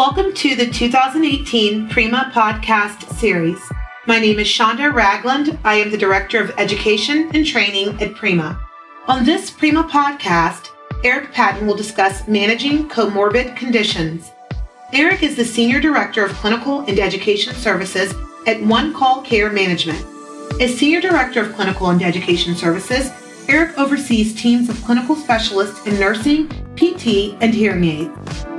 Welcome to the 2018 Prima podcast series. My name is Shonda Ragland. I am the Director of Education and Training at Prima. On this Prima podcast, Eric Patton will discuss managing comorbid conditions. Eric is the Senior Director of Clinical and Education Services at One Call Care Management. As Senior Director of Clinical and Education Services, Eric oversees teams of clinical specialists in nursing, PT, and hearing aids.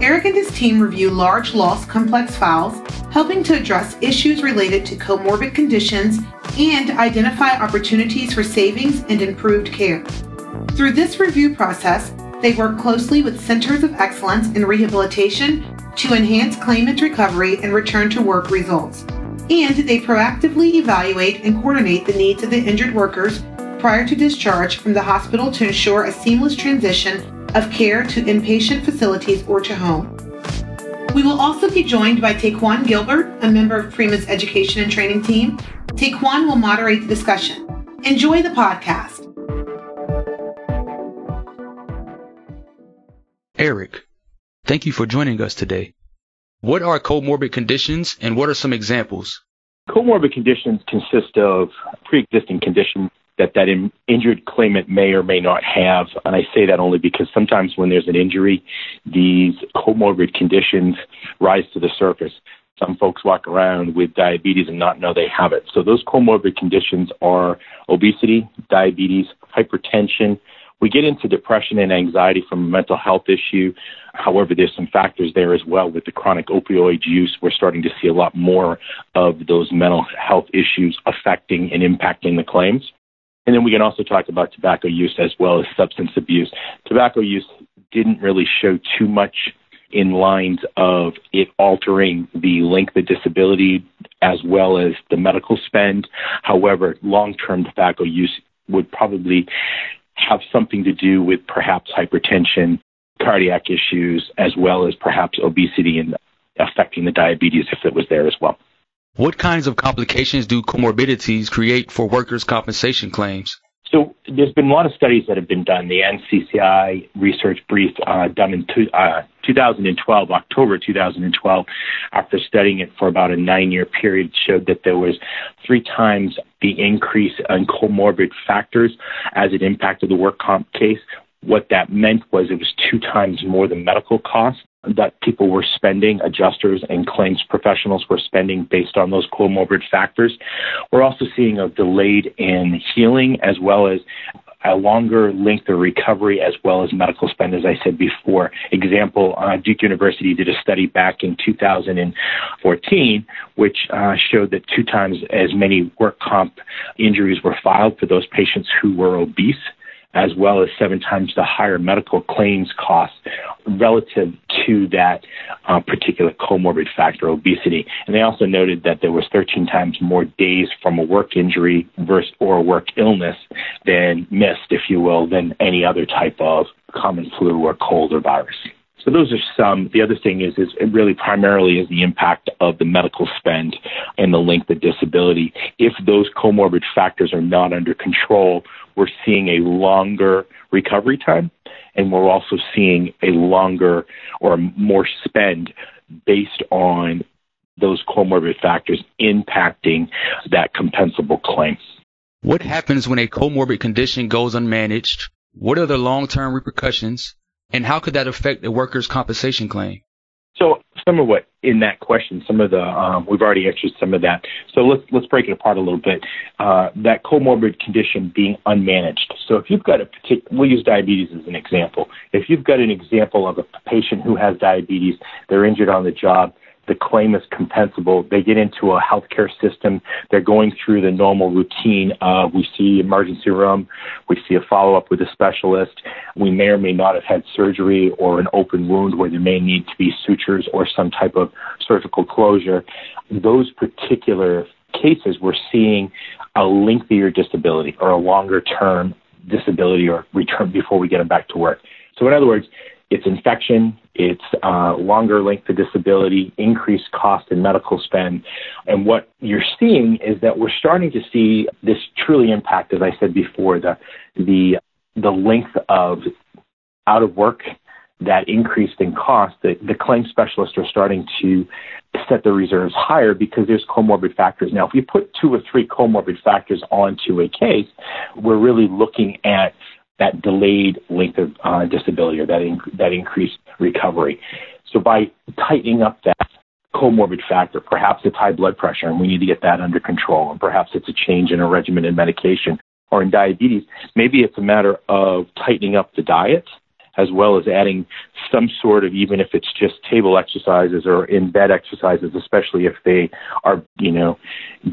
Eric and his team review large loss complex files, helping to address issues related to comorbid conditions and identify opportunities for savings and improved care. Through this review process, they work closely with centers of excellence in rehabilitation to enhance claimant recovery and return to work results. And they proactively evaluate and coordinate the needs of the injured workers prior to discharge from the hospital to ensure a seamless transition of care to inpatient facilities or to home. We will also be joined by Taquan Gilbert, a member of Prima's education and training team. Taquan will moderate the discussion. Enjoy the podcast. Eric, thank you for joining us today. What are comorbid conditions and what are some examples? Comorbid conditions consist of pre-existing conditions that that in, injured claimant may or may not have. And I say that only because sometimes when there's an injury, these comorbid conditions rise to the surface. Some folks walk around with diabetes and not know they have it. So those comorbid conditions are obesity, diabetes, hypertension. We get into depression and anxiety from a mental health issue. However, there's some factors there as well with the chronic opioid use. We're starting to see a lot more of those mental health issues affecting and impacting the claims. And then we can also talk about tobacco use as well as substance abuse. Tobacco use didn't really show too much in lines of it altering the length of disability as well as the medical spend. However, long term tobacco use would probably have something to do with perhaps hypertension, cardiac issues, as well as perhaps obesity and affecting the diabetes if it was there as well. What kinds of complications do comorbidities create for workers' compensation claims? So there's been a lot of studies that have been done. The NCCI research brief uh, done in two, uh, 2012, October 2012, after studying it for about a nine-year period, showed that there was three times the increase in comorbid factors as it impacted the work comp case. What that meant was it was two times more than medical costs that people were spending, adjusters and claims professionals were spending based on those comorbid factors. We're also seeing a delayed in healing as well as a longer length of recovery as well as medical spend, as I said before. Example, uh, Duke University did a study back in 2014, which uh, showed that two times as many work comp injuries were filed for those patients who were obese as well as seven times the higher medical claims costs relative to that uh, particular comorbid factor, obesity. And they also noted that there was 13 times more days from a work injury versus or work illness than missed, if you will, than any other type of common flu or cold or virus. So those are some. The other thing is, is it really primarily is the impact of the medical spend and the length of disability. If those comorbid factors are not under control, we're seeing a longer recovery time, and we're also seeing a longer or more spend based on those comorbid factors impacting that compensable claim. What happens when a comorbid condition goes unmanaged? What are the long-term repercussions? And how could that affect a workers' compensation claim? So some of what in that question, some of the um, we've already answered some of that. So let's let's break it apart a little bit. Uh, that comorbid condition being unmanaged. So if you've got a particular, we'll use diabetes as an example. If you've got an example of a patient who has diabetes, they're injured on the job, the claim is compensable. They get into a healthcare system. They're going through the normal routine. Uh, we see emergency room. We see a follow up with a specialist. We may or may not have had surgery or an open wound where there may need to be sutures or some type of surgical closure. Those particular cases, we're seeing a lengthier disability or a longer term disability or return before we get them back to work. So, in other words, it's infection, it's uh, longer length of disability, increased cost in medical spend. And what you're seeing is that we're starting to see this truly impact, as I said before, the, the, the length of out of work that increase in cost, the, the claim specialists are starting to set the reserves higher because there's comorbid factors. Now, if we put two or three comorbid factors onto a case, we're really looking at that delayed length of uh, disability or that, inc- that increased recovery. So by tightening up that comorbid factor, perhaps it's high blood pressure and we need to get that under control, and perhaps it's a change in a regimen and medication, or in diabetes, maybe it's a matter of tightening up the diet as well as adding some sort of, even if it's just table exercises or in bed exercises, especially if they are, you know,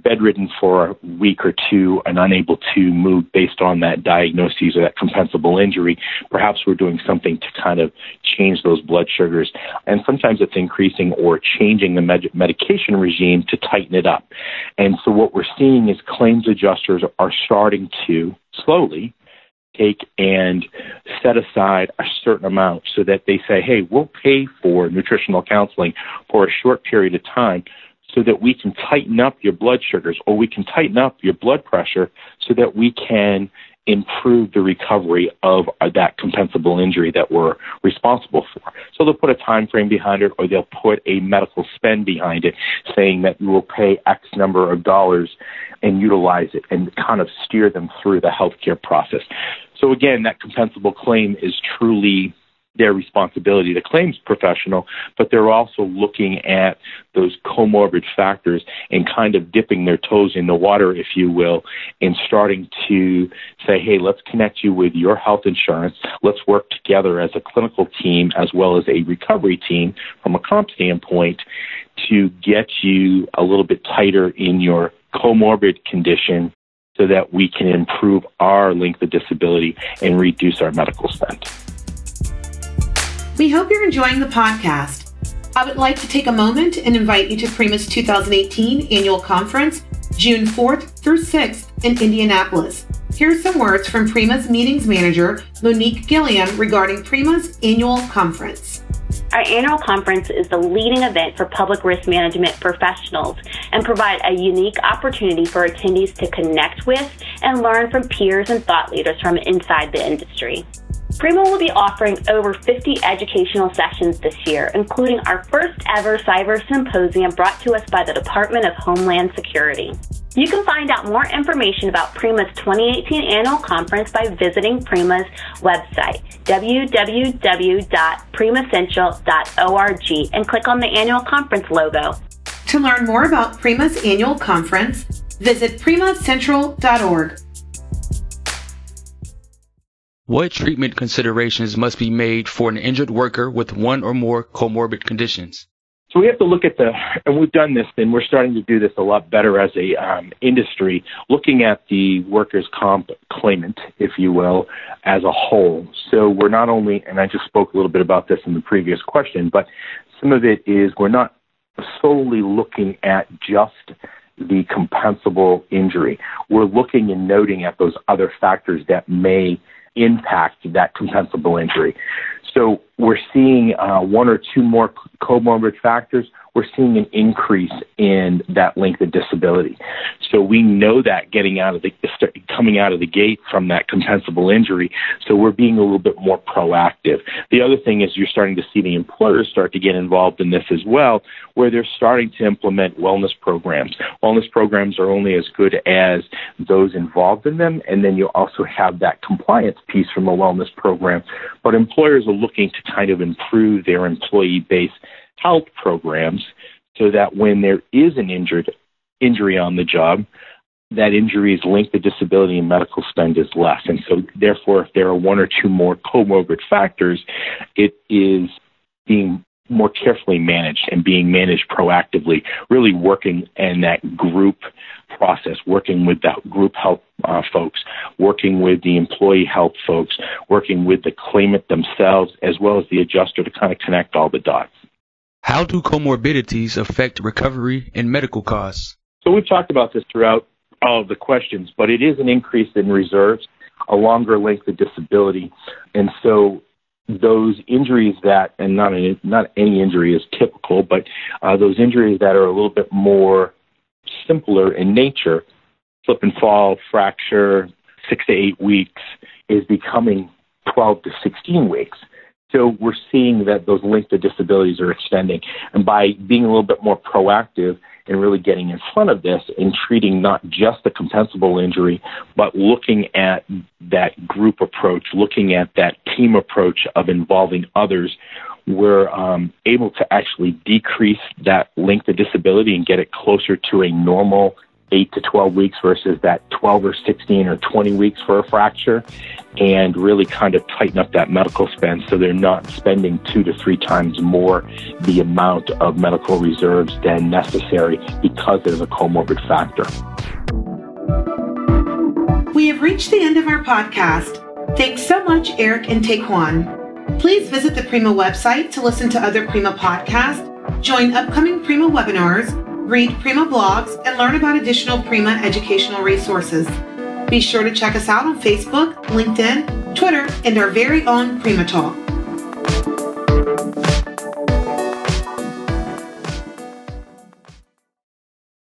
bedridden for a week or two and unable to move based on that diagnosis or that compensable injury. Perhaps we're doing something to kind of change those blood sugars. And sometimes it's increasing or changing the med- medication regime to tighten it up. And so what we're seeing is claims adjusters are starting to slowly take and set aside a certain amount so that they say, hey, we'll pay for nutritional counseling for a short period of time so that we can tighten up your blood sugars or we can tighten up your blood pressure so that we can improve the recovery of uh, that compensable injury that we're responsible for. So they'll put a time frame behind it or they'll put a medical spend behind it saying that you will pay X number of dollars and utilize it and kind of steer them through the healthcare process. So again, that compensable claim is truly their responsibility, the claims professional, but they're also looking at those comorbid factors and kind of dipping their toes in the water, if you will, and starting to say, hey, let's connect you with your health insurance. Let's work together as a clinical team as well as a recovery team from a comp standpoint to get you a little bit tighter in your comorbid condition so that we can improve our length of disability and reduce our medical spend. We hope you're enjoying the podcast. I would like to take a moment and invite you to Prima's 2018 annual conference, June 4th through 6th in Indianapolis. Here's some words from Prima's meetings manager, Monique Gilliam, regarding Prima's annual conference. Our annual conference is the leading event for public risk management professionals and provide a unique opportunity for attendees to connect with and learn from peers and thought leaders from inside the industry. Prima will be offering over 50 educational sessions this year, including our first ever cyber symposium brought to us by the Department of Homeland Security. You can find out more information about Prima's 2018 annual conference by visiting Prima's website, www.primacentral.org, and click on the annual conference logo. To learn more about Prima's annual conference, visit primacentral.org. What treatment considerations must be made for an injured worker with one or more comorbid conditions? So we have to look at the, and we've done this, and we're starting to do this a lot better as a um, industry, looking at the workers' comp claimant, if you will, as a whole. So we're not only, and I just spoke a little bit about this in the previous question, but some of it is we're not solely looking at just the compensable injury. We're looking and noting at those other factors that may impact that compensable injury. So we're seeing uh, one or two more comorbid factors we're seeing an increase in that length of disability. So we know that getting out of the coming out of the gate from that compensable injury. So we're being a little bit more proactive. The other thing is you're starting to see the employers start to get involved in this as well, where they're starting to implement wellness programs. Wellness programs are only as good as those involved in them, and then you also have that compliance piece from a wellness program. But employers are looking to kind of improve their employee base health programs so that when there is an injured injury on the job, that injury is linked to disability and medical spend is less. And so therefore if there are one or two more comorbid factors, it is being more carefully managed and being managed proactively, really working in that group process, working with the group help uh, folks, working with the employee help folks, working with the claimant themselves, as well as the adjuster to kind of connect all the dots. How do comorbidities affect recovery and medical costs? So we've talked about this throughout all of the questions, but it is an increase in reserves, a longer length of disability, and so those injuries that, and not any, not any injury is typical, but uh, those injuries that are a little bit more simpler in nature, slip and fall, fracture, six to eight weeks, is becoming 12 to 16 weeks. So we're seeing that those linked to disabilities are extending. And by being a little bit more proactive and really getting in front of this and treating not just the compensable injury, but looking at that group approach, looking at that team approach of involving others, we're um, able to actually decrease that length of disability and get it closer to a normal 8 to 12 weeks versus that 12 or 16 or 20 weeks for a fracture and really kind of tighten up that medical spend so they're not spending two to three times more the amount of medical reserves than necessary because there's a comorbid factor. We have reached the end of our podcast. Thanks so much, Eric and Taquan. Please visit the Prima website to listen to other Prima podcasts, join upcoming Prima webinars, read Prima blogs, and learn about additional Prima educational resources. Be sure to check us out on Facebook, LinkedIn, Twitter, and our very own Prima Talk.